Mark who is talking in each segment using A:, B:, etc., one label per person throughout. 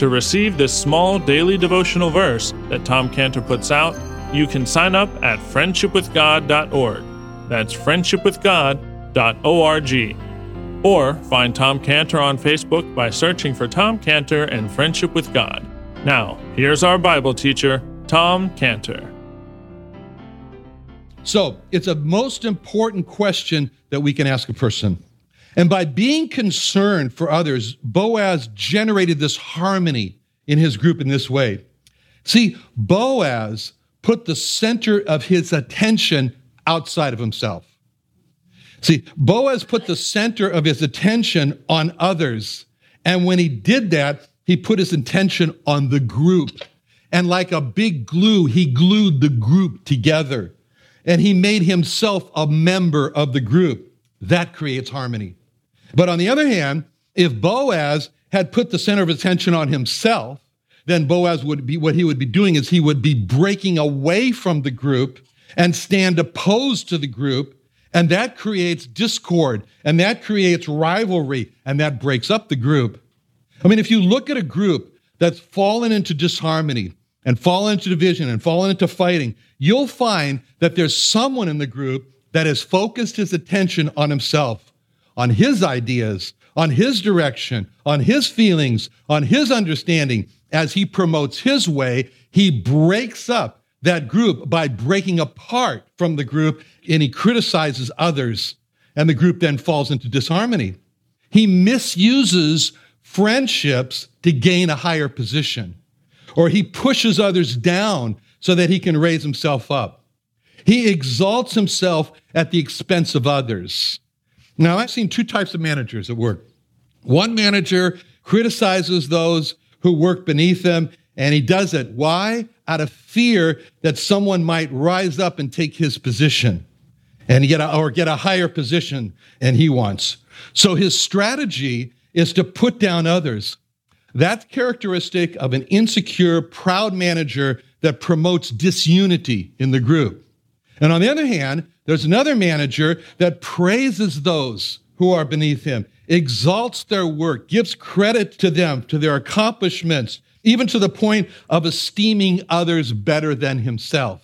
A: To receive this small daily devotional verse that Tom Cantor puts out, you can sign up at friendshipwithgod.org. That's friendshipwithgod.org. Or find Tom Cantor on Facebook by searching for Tom Cantor and Friendship with God. Now, here's our Bible teacher, Tom Cantor.
B: So, it's a most important question that we can ask a person. And by being concerned for others, Boaz generated this harmony in his group in this way. See, Boaz put the center of his attention outside of himself. See, Boaz put the center of his attention on others. And when he did that, he put his attention on the group. And like a big glue, he glued the group together. And he made himself a member of the group. That creates harmony. But on the other hand, if Boaz had put the center of attention on himself, then Boaz would be what he would be doing is he would be breaking away from the group and stand opposed to the group. And that creates discord and that creates rivalry and that breaks up the group. I mean, if you look at a group that's fallen into disharmony and fallen into division and fallen into fighting, you'll find that there's someone in the group that has focused his attention on himself on his ideas, on his direction, on his feelings, on his understanding. As he promotes his way, he breaks up that group by breaking apart from the group and he criticizes others. And the group then falls into disharmony. He misuses friendships to gain a higher position, or he pushes others down so that he can raise himself up. He exalts himself at the expense of others. Now, I've seen two types of managers at work. One manager criticizes those who work beneath them, and he does it. Why? Out of fear that someone might rise up and take his position and get a, or get a higher position than he wants. So his strategy is to put down others. That's characteristic of an insecure, proud manager that promotes disunity in the group. And on the other hand, there's another manager that praises those who are beneath him, exalts their work, gives credit to them, to their accomplishments, even to the point of esteeming others better than himself.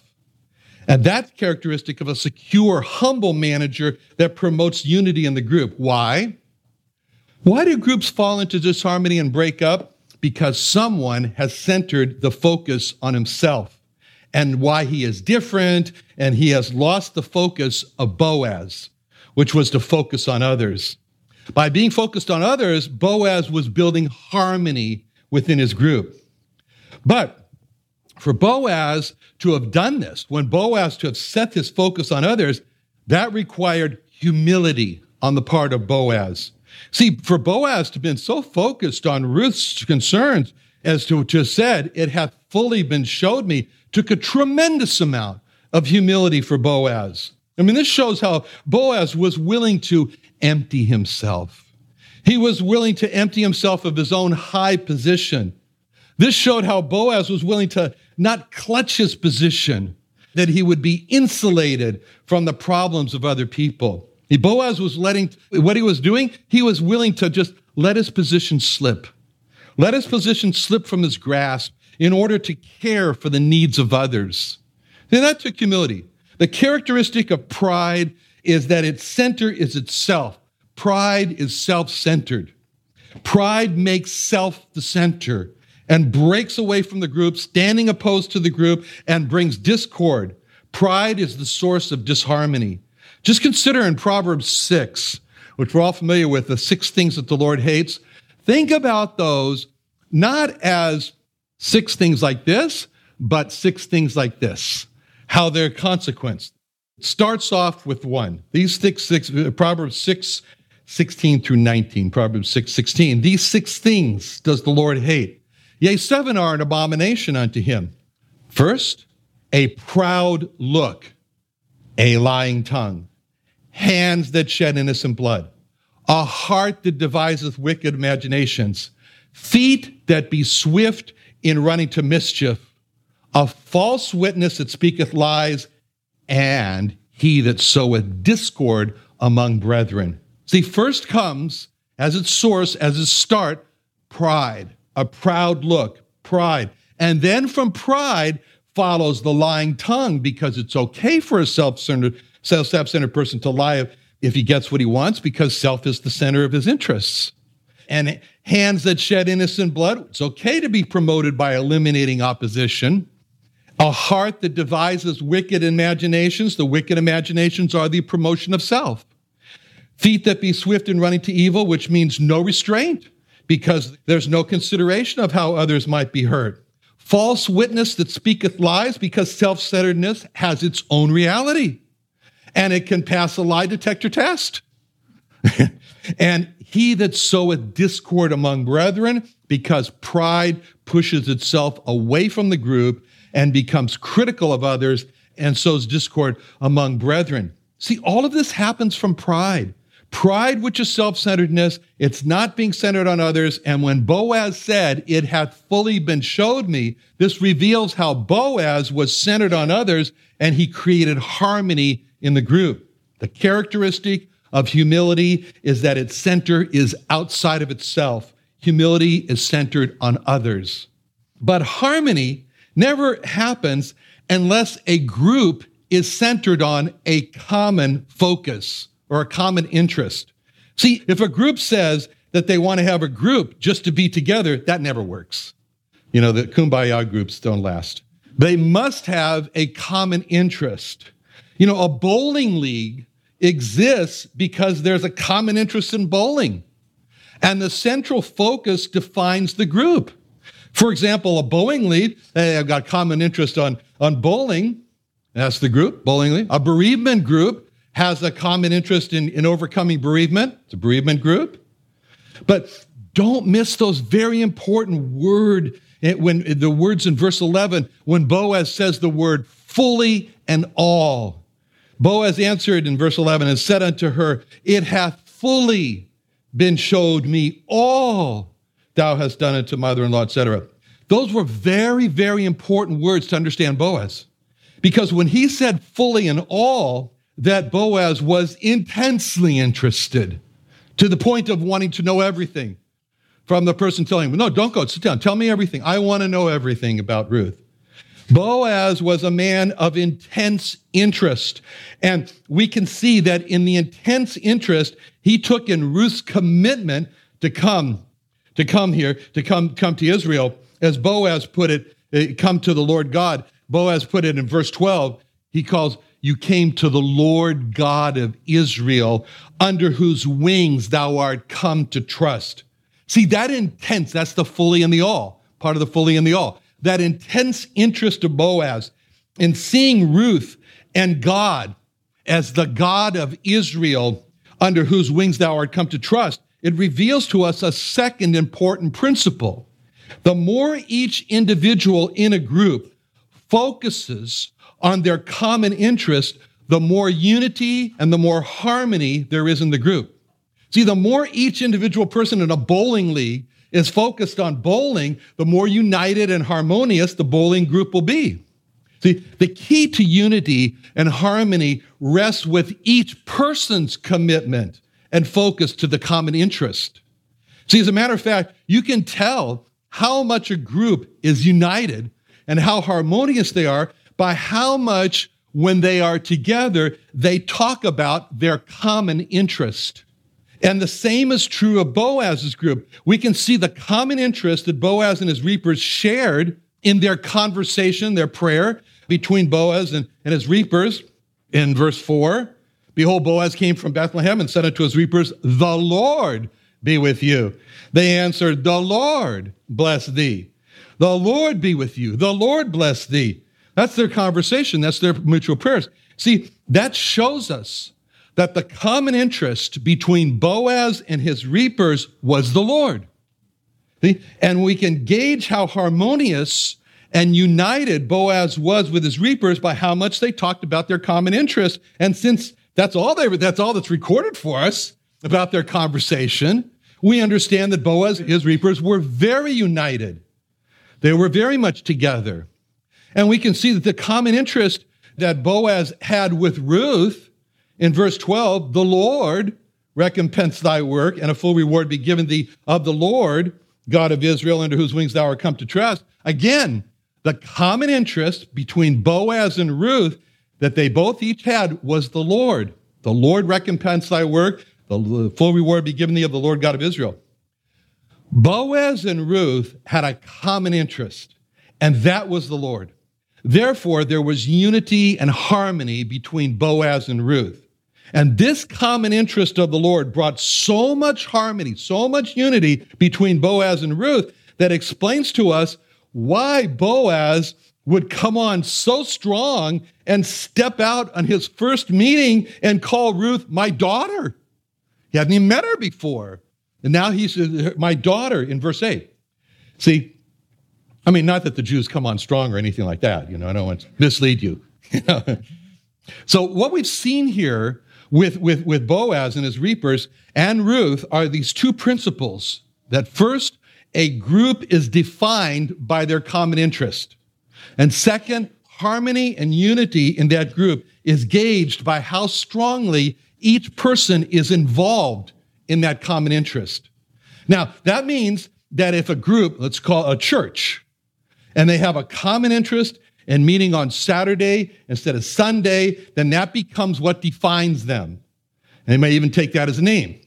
B: And that's characteristic of a secure, humble manager that promotes unity in the group. Why? Why do groups fall into disharmony and break up? Because someone has centered the focus on himself and why he is different, and he has lost the focus of Boaz, which was to focus on others. By being focused on others, Boaz was building harmony within his group. But for Boaz to have done this, when Boaz to have set his focus on others, that required humility on the part of Boaz. See, for Boaz to have been so focused on Ruth's concerns as to, to said, It hath fully been showed me took a tremendous amount of humility for Boaz. I mean, this shows how Boaz was willing to empty himself. He was willing to empty himself of his own high position. This showed how Boaz was willing to not clutch his position, that he would be insulated from the problems of other people. Boaz was letting, what he was doing, he was willing to just let his position slip. Let his position slip from his grasp in order to care for the needs of others. And that took humility. The characteristic of pride is that its center is itself. Pride is self centered. Pride makes self the center and breaks away from the group, standing opposed to the group, and brings discord. Pride is the source of disharmony. Just consider in Proverbs 6, which we're all familiar with, the six things that the Lord hates. Think about those not as six things like this, but six things like this, how they're consequence. It starts off with one. These six, six uh, Proverbs 6, 16 through 19, Proverbs 6, 16. These six things does the Lord hate. Yea, seven are an abomination unto him. First, a proud look, a lying tongue, hands that shed innocent blood, a heart that deviseth wicked imaginations, feet that be swift in running to mischief, a false witness that speaketh lies, and he that soweth discord among brethren. See, first comes as its source, as its start, pride, a proud look, pride. And then from pride follows the lying tongue because it's okay for a self-centered, self-centered person to lie if he gets what he wants because self is the center of his interests. And hands that shed innocent blood, it's okay to be promoted by eliminating opposition. A heart that devises wicked imaginations, the wicked imaginations are the promotion of self. Feet that be swift in running to evil, which means no restraint, because there's no consideration of how others might be hurt. False witness that speaketh lies, because self centeredness has its own reality and it can pass a lie detector test. and he that soweth discord among brethren, because pride pushes itself away from the group and becomes critical of others and sows discord among brethren. See, all of this happens from pride. Pride, which is self centeredness, it's not being centered on others. And when Boaz said, It hath fully been showed me, this reveals how Boaz was centered on others and he created harmony in the group. The characteristic of humility is that its center is outside of itself. Humility is centered on others. But harmony never happens unless a group is centered on a common focus or a common interest. See, if a group says that they want to have a group just to be together, that never works. You know, the kumbaya groups don't last. They must have a common interest. You know, a bowling league exists because there's a common interest in bowling. And the central focus defines the group. For example, a bowling league, they have got common interest on, on bowling. That's the group, bowling league. A bereavement group has a common interest in, in overcoming bereavement. It's a bereavement group. But don't miss those very important word eh, when the words in verse 11 when Boaz says the word fully and all. Boaz answered in verse 11 and said unto her, It hath fully been showed me all thou hast done unto mother-in-law, etc. Those were very, very important words to understand Boaz. Because when he said fully and all, that Boaz was intensely interested to the point of wanting to know everything from the person telling him, No, don't go, sit down, tell me everything. I want to know everything about Ruth. Boaz was a man of intense interest. And we can see that in the intense interest, he took in Ruth's commitment to come, to come here, to come, come to Israel. As Boaz put it, eh, come to the Lord God. Boaz put it in verse 12. He calls you came to the Lord God of Israel, under whose wings thou art come to trust. See, that intense, that's the fully and the all, part of the fully and the all. That intense interest of Boaz in seeing Ruth and God as the God of Israel, under whose wings thou art come to trust, it reveals to us a second important principle. The more each individual in a group focuses on their common interest, the more unity and the more harmony there is in the group. See, the more each individual person in a bowling league is focused on bowling, the more united and harmonious the bowling group will be. See, the key to unity and harmony rests with each person's commitment and focus to the common interest. See, as a matter of fact, you can tell how much a group is united and how harmonious they are by how much, when they are together, they talk about their common interest. And the same is true of Boaz's group. We can see the common interest that Boaz and his reapers shared in their conversation, their prayer between Boaz and, and his reapers in verse 4. Behold, Boaz came from Bethlehem and said unto his reapers, The Lord be with you. They answered, The Lord bless thee. The Lord be with you. The Lord bless thee. That's their conversation. That's their mutual prayers. See, that shows us that the common interest between Boaz and his reapers was the Lord. And we can gauge how harmonious and united Boaz was with his reapers by how much they talked about their common interest. And since that's all they that's all that's recorded for us about their conversation, we understand that Boaz and his reapers were very united. They were very much together. And we can see that the common interest that Boaz had with Ruth in verse 12, the Lord recompense thy work, and a full reward be given thee of the Lord, God of Israel, under whose wings thou art come to trust. Again, the common interest between Boaz and Ruth that they both each had was the Lord. The Lord recompense thy work, the full reward be given thee of the Lord God of Israel. Boaz and Ruth had a common interest, and that was the Lord. Therefore, there was unity and harmony between Boaz and Ruth. And this common interest of the Lord brought so much harmony, so much unity between Boaz and Ruth that explains to us why Boaz would come on so strong and step out on his first meeting and call Ruth my daughter. He hadn't even met her before. And now he he's my daughter in verse 8. See, I mean, not that the Jews come on strong or anything like that. You know, I don't want to mislead you. so, what we've seen here with, with, with Boaz and his reapers and Ruth are these two principles that first, a group is defined by their common interest. And second, harmony and unity in that group is gauged by how strongly each person is involved in that common interest. Now, that means that if a group, let's call a church, and they have a common interest and meeting on Saturday instead of Sunday, then that becomes what defines them. And they may even take that as a name.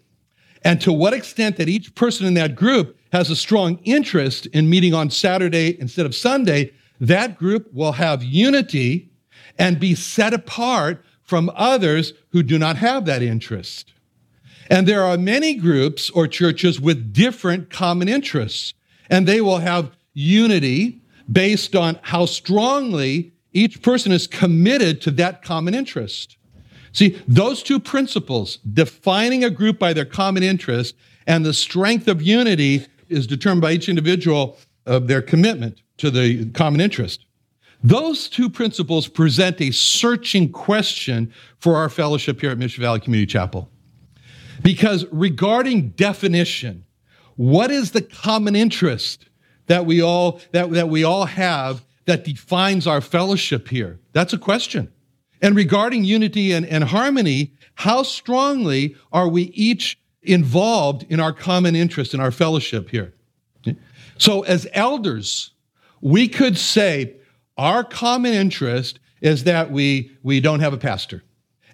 B: And to what extent that each person in that group has a strong interest in meeting on Saturday instead of Sunday, that group will have unity and be set apart from others who do not have that interest. And there are many groups or churches with different common interests, and they will have unity based on how strongly each person is committed to that common interest. See, those two principles, defining a group by their common interest and the strength of unity, is determined by each individual of their commitment to the common interest. Those two principles present a searching question for our fellowship here at Mission Valley Community Chapel. Because regarding definition, what is the common interest that we all that, that we all have that defines our fellowship here? That's a question. And regarding unity and, and harmony, how strongly are we each involved in our common interest in our fellowship here? So, as elders, we could say our common interest is that we, we don't have a pastor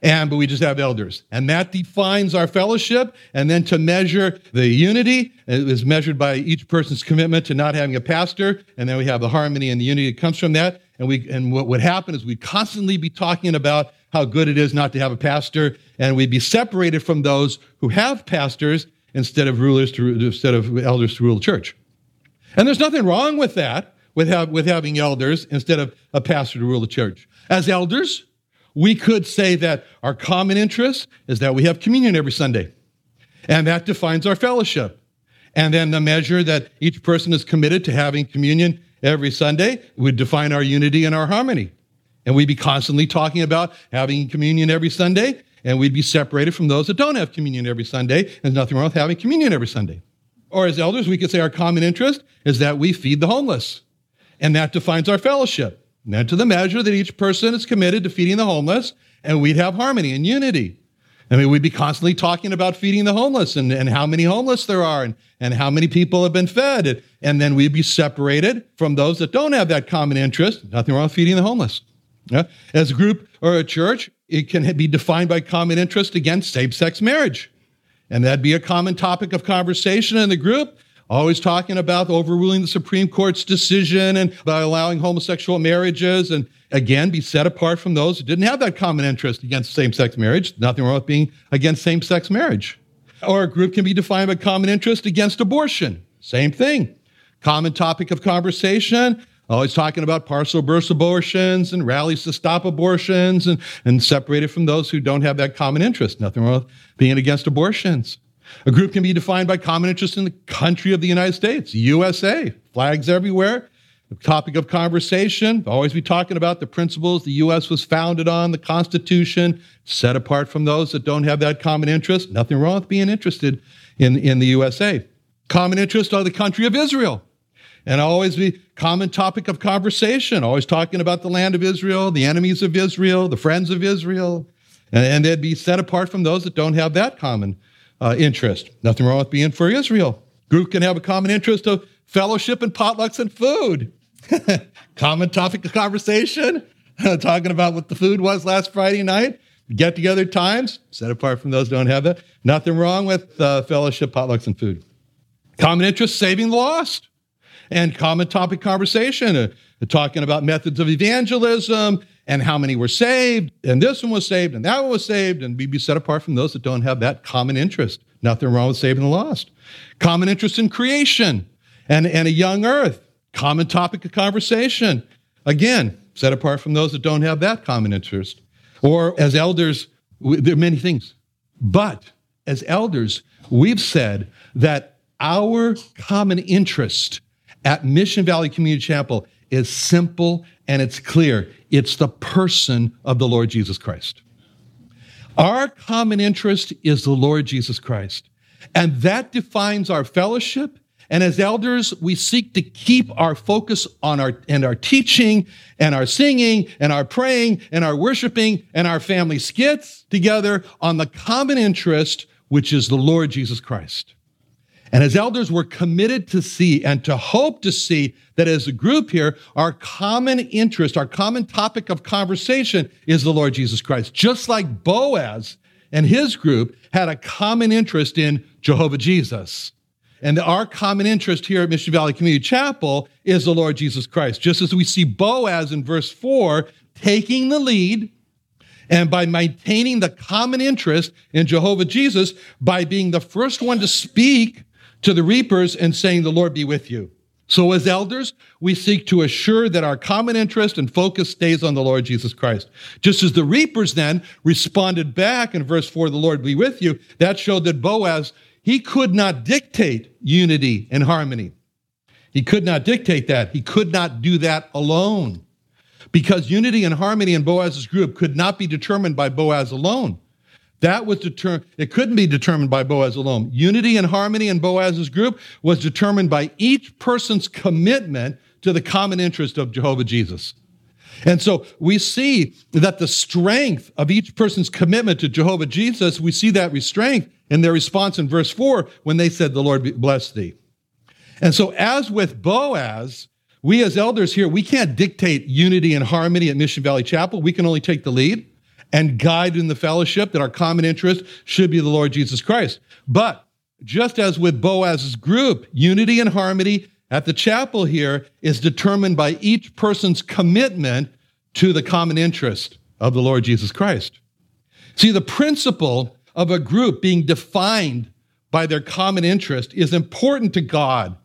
B: and but we just have elders. And that defines our fellowship. And then to measure the unity is measured by each person's commitment to not having a pastor. And then we have the harmony and the unity that comes from that. And we and what would happen is we'd constantly be talking about how good it is not to have a pastor. And we'd be separated from those who have pastors instead of rulers to instead of elders to rule the church. And there's nothing wrong with that with, have, with having elders instead of a pastor to rule the church. As elders we could say that our common interest is that we have communion every Sunday, and that defines our fellowship. And then the measure that each person is committed to having communion every Sunday would define our unity and our harmony. And we'd be constantly talking about having communion every Sunday, and we'd be separated from those that don't have communion every Sunday. There's nothing wrong with having communion every Sunday. Or as elders, we could say our common interest is that we feed the homeless, and that defines our fellowship. And to the measure that each person is committed to feeding the homeless, and we'd have harmony and unity. I mean, we'd be constantly talking about feeding the homeless and, and how many homeless there are and, and how many people have been fed. And, then we'd be separated from those that don't have that common interest. Nothing wrong with feeding the homeless. Yeah? As a group or a church, it can be defined by common interest against same sex marriage. And that'd be a common topic of conversation in the group always talking about overruling the Supreme Court's decision and by allowing homosexual marriages and again be set apart from those who didn't have that common interest against same sex marriage. Nothing wrong with being against same sex marriage. Or a group can be defined by common interest against abortion. Same thing. Common topic of conversation. Always talking about partial birth abortions and rallies to stop abortions and, and separated from those who don't have that common interest. Nothing wrong with being against abortions. A group can be defined by common interest in the country of the United States, USA, flags everywhere. The topic of conversation, always be talking about the principles the U.S. was founded on, the Constitution, set apart from those that don't have that common interest. Nothing wrong with being interested in, in the USA. Common interest are the country of Israel. And always be common topic of conversation, always talking about the land of Israel, the enemies of Israel, the friends of Israel. And, and they'd be set apart from those that don't have that common uh, interest. Nothing wrong with being for Israel. Group can have a common interest of fellowship and potlucks and food. common topic of conversation, talking about what the food was last Friday night. Get together times, set apart from those don't have that. Nothing wrong with uh, fellowship, potlucks, and food. Common interest, saving the lost. And common topic conversation, uh, talking about methods of evangelism and how many were saved, and this one was saved, and that one was saved, and we be set apart from those that don't have that common interest. Nothing wrong with saving the lost. Common interest in creation and, and a young earth. Common topic of conversation. Again, set apart from those that don't have that common interest. Or as elders, there are many things. But as elders, we've said that our common interest at Mission Valley Community Chapel is simple and it's clear. It's the person of the Lord Jesus Christ. Our common interest is the Lord Jesus Christ. And that defines our fellowship. And as elders, we seek to keep our focus on our, and our teaching and our singing and our praying and our worshiping and our family skits together on the common interest, which is the Lord Jesus Christ. And as elders, we're committed to see and to hope to see that as a group here, our common interest, our common topic of conversation is the Lord Jesus Christ. Just like Boaz and his group had a common interest in Jehovah Jesus. And our common interest here at Mission Valley Community Chapel is the Lord Jesus Christ. Just as we see Boaz in verse 4 taking the lead and by maintaining the common interest in Jehovah Jesus, by being the first one to speak to the reapers and saying, The Lord be with you. So, as elders, we seek to assure that our common interest and focus stays on the Lord Jesus Christ. Just as the reapers then responded back in verse 4, the Lord be with you, that showed that Boaz, he could not dictate unity and harmony. He could not dictate that. He could not do that alone. Because unity and harmony in Boaz's group could not be determined by Boaz alone. That was determined, it couldn't be determined by Boaz alone. Unity and harmony in Boaz's group was determined by each person's commitment to the common interest of Jehovah Jesus. And so we see that the strength of each person's commitment to Jehovah Jesus, we see that restraint in their response in verse 4 when they said, The Lord bless thee. And so, as with Boaz, we as elders here, we can't dictate unity and harmony at Mission Valley Chapel. We can only take the lead and guide in the fellowship that our common interest should be the Lord Jesus Christ. But just as with Boaz's group, unity and harmony at the chapel here is determined by each person's commitment to the common interest of the Lord Jesus Christ. See, the principle of a group being defined by their common interest is important to God.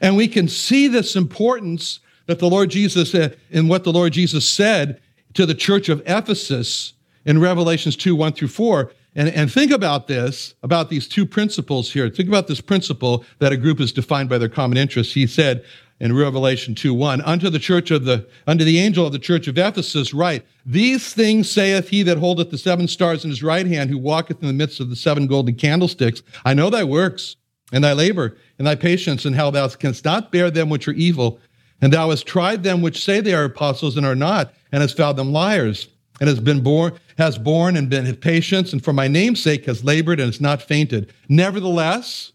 B: And we can see this importance that the Lord Jesus, uh, in what the Lord Jesus said to the church of Ephesus in Revelations 2 1 through 4. And, and think about this, about these two principles here. Think about this principle that a group is defined by their common interests. He said in Revelation 2 1, unto the church of the, unto the angel of the church of Ephesus, write, These things saith he that holdeth the seven stars in his right hand, who walketh in the midst of the seven golden candlesticks. I know thy works, and thy labor, and thy patience, and how thou canst not bear them which are evil, And thou hast tried them which say they are apostles and are not, and hast found them liars, and has been born, has borne and been patience, and for my name's sake has labored and has not fainted. Nevertheless,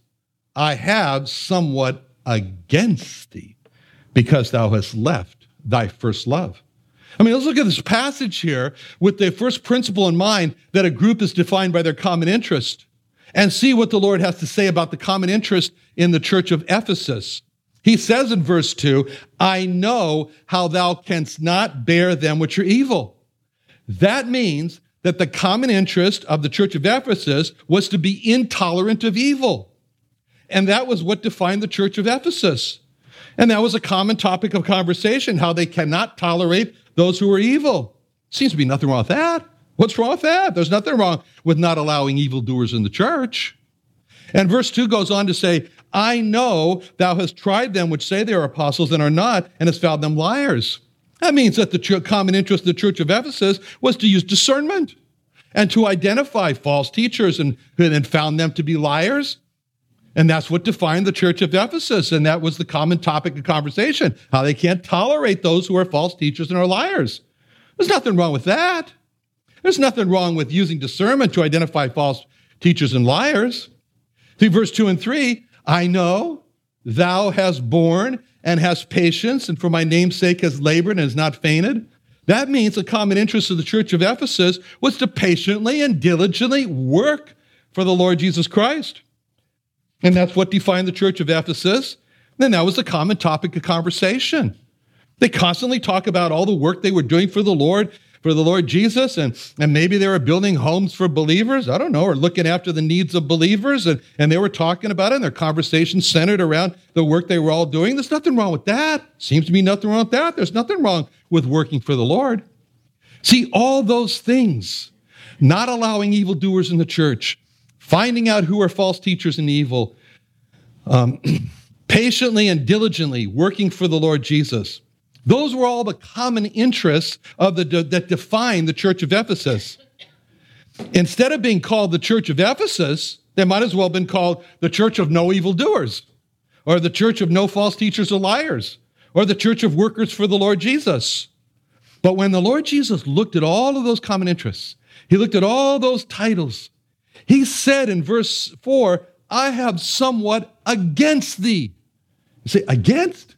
B: I have somewhat against thee, because thou hast left thy first love. I mean, let's look at this passage here with the first principle in mind that a group is defined by their common interest and see what the Lord has to say about the common interest in the church of Ephesus. He says in verse 2, I know how thou canst not bear them which are evil. That means that the common interest of the church of Ephesus was to be intolerant of evil. And that was what defined the church of Ephesus. And that was a common topic of conversation, how they cannot tolerate those who are evil. Seems to be nothing wrong with that. What's wrong with that? There's nothing wrong with not allowing evildoers in the church. And verse 2 goes on to say, I know thou hast tried them which say they are apostles and are not, and hast found them liars. That means that the common interest of the church of Ephesus was to use discernment and to identify false teachers and, and found them to be liars. And that's what defined the church of Ephesus. And that was the common topic of conversation how they can't tolerate those who are false teachers and are liars. There's nothing wrong with that. There's nothing wrong with using discernment to identify false teachers and liars. See, verse 2 and 3 I know thou hast borne and has patience, and for my name's sake has labored and has not fainted. That means the common interest of the church of Ephesus was to patiently and diligently work for the Lord Jesus Christ. And that's what defined the church of Ephesus. And that was the common topic of conversation. They constantly talk about all the work they were doing for the Lord for the Lord Jesus, and, and maybe they were building homes for believers, I don't know, or looking after the needs of believers, and, and they were talking about it, and their conversation centered around the work they were all doing. There's nothing wrong with that. Seems to be nothing wrong with that. There's nothing wrong with working for the Lord. See, all those things, not allowing evildoers in the church, finding out who are false teachers and evil, um, patiently and diligently working for the Lord Jesus those were all the common interests of the, that define the church of Ephesus. Instead of being called the church of Ephesus, they might as well have been called the church of no evildoers, or the church of no false teachers or liars, or the church of workers for the Lord Jesus. But when the Lord Jesus looked at all of those common interests, he looked at all those titles, he said in verse 4, I have somewhat against thee. You say, against?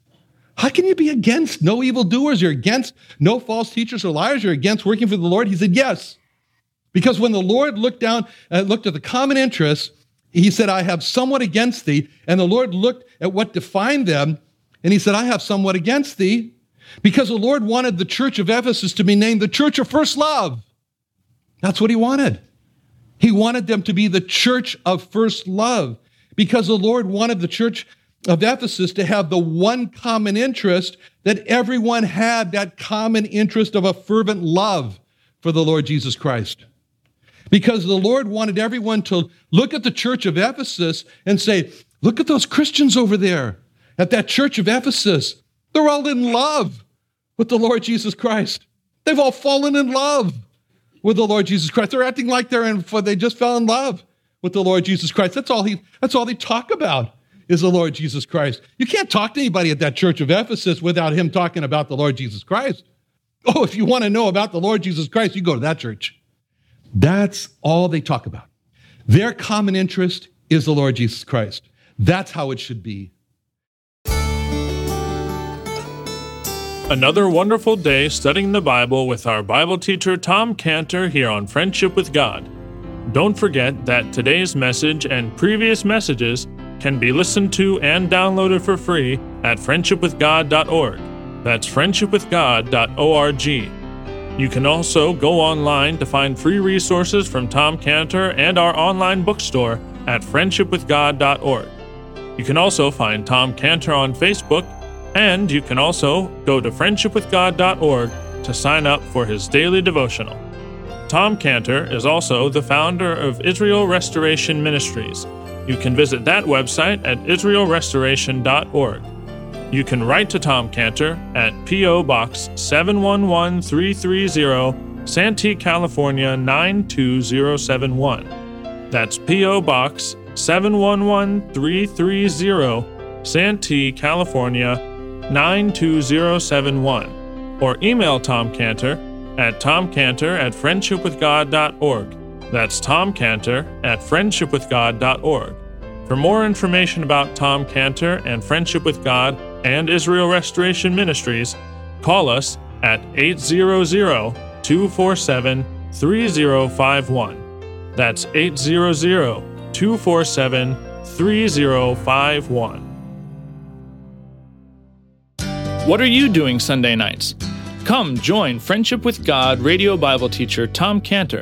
B: How can you be against no evildoers? You're against no false teachers or liars. You're against working for the Lord. He said, Yes. Because when the Lord looked down, and looked at the common interests, he said, I have somewhat against thee. And the Lord looked at what defined them, and he said, I have somewhat against thee. Because the Lord wanted the church of Ephesus to be named the church of first love. That's what he wanted. He wanted them to be the church of first love because the Lord wanted the church of Ephesus to have the one common interest that everyone had that common interest of a fervent love for the Lord Jesus Christ. Because the Lord wanted everyone to look at the church of Ephesus and say, Look at those Christians over there at that church of Ephesus. They're all in love with the Lord Jesus Christ. They've all fallen in love with the Lord Jesus Christ. They're acting like they're in, they just fell in love with the Lord Jesus Christ. That's all he, that's all they talk about is the Lord Jesus Christ. You can't talk to anybody at that church of Ephesus without him talking about the Lord Jesus Christ. Oh, if you want to know about the Lord Jesus Christ, you go to that church. That's all they talk about. Their common interest is the Lord Jesus Christ. That's how it should be.
A: Another wonderful day studying the Bible with our Bible teacher Tom Cantor here on Friendship with God. Don't forget that today's message and previous messages can be listened to and downloaded for free at friendshipwithgod.org. That's friendshipwithgod.org. You can also go online to find free resources from Tom Cantor and our online bookstore at friendshipwithgod.org. You can also find Tom Cantor on Facebook, and you can also go to friendshipwithgod.org to sign up for his daily devotional. Tom Cantor is also the founder of Israel Restoration Ministries you can visit that website at israelrestoration.org. You can write to Tom Cantor at P.O. Box 711330, Santee, California 92071. That's P.O. Box 711330, Santee, California 92071 or email Tom Cantor at tomcantor at friendshipwithgod.org. That's Tom Cantor at friendshipwithgod.org. For more information about Tom Cantor and Friendship with God and Israel Restoration Ministries, call us at 800 247 3051. That's 800 247 3051. What are you doing Sunday nights? Come join Friendship with God radio Bible teacher Tom Cantor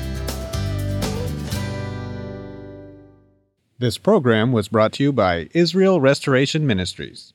C: This program was brought to you by Israel Restoration Ministries.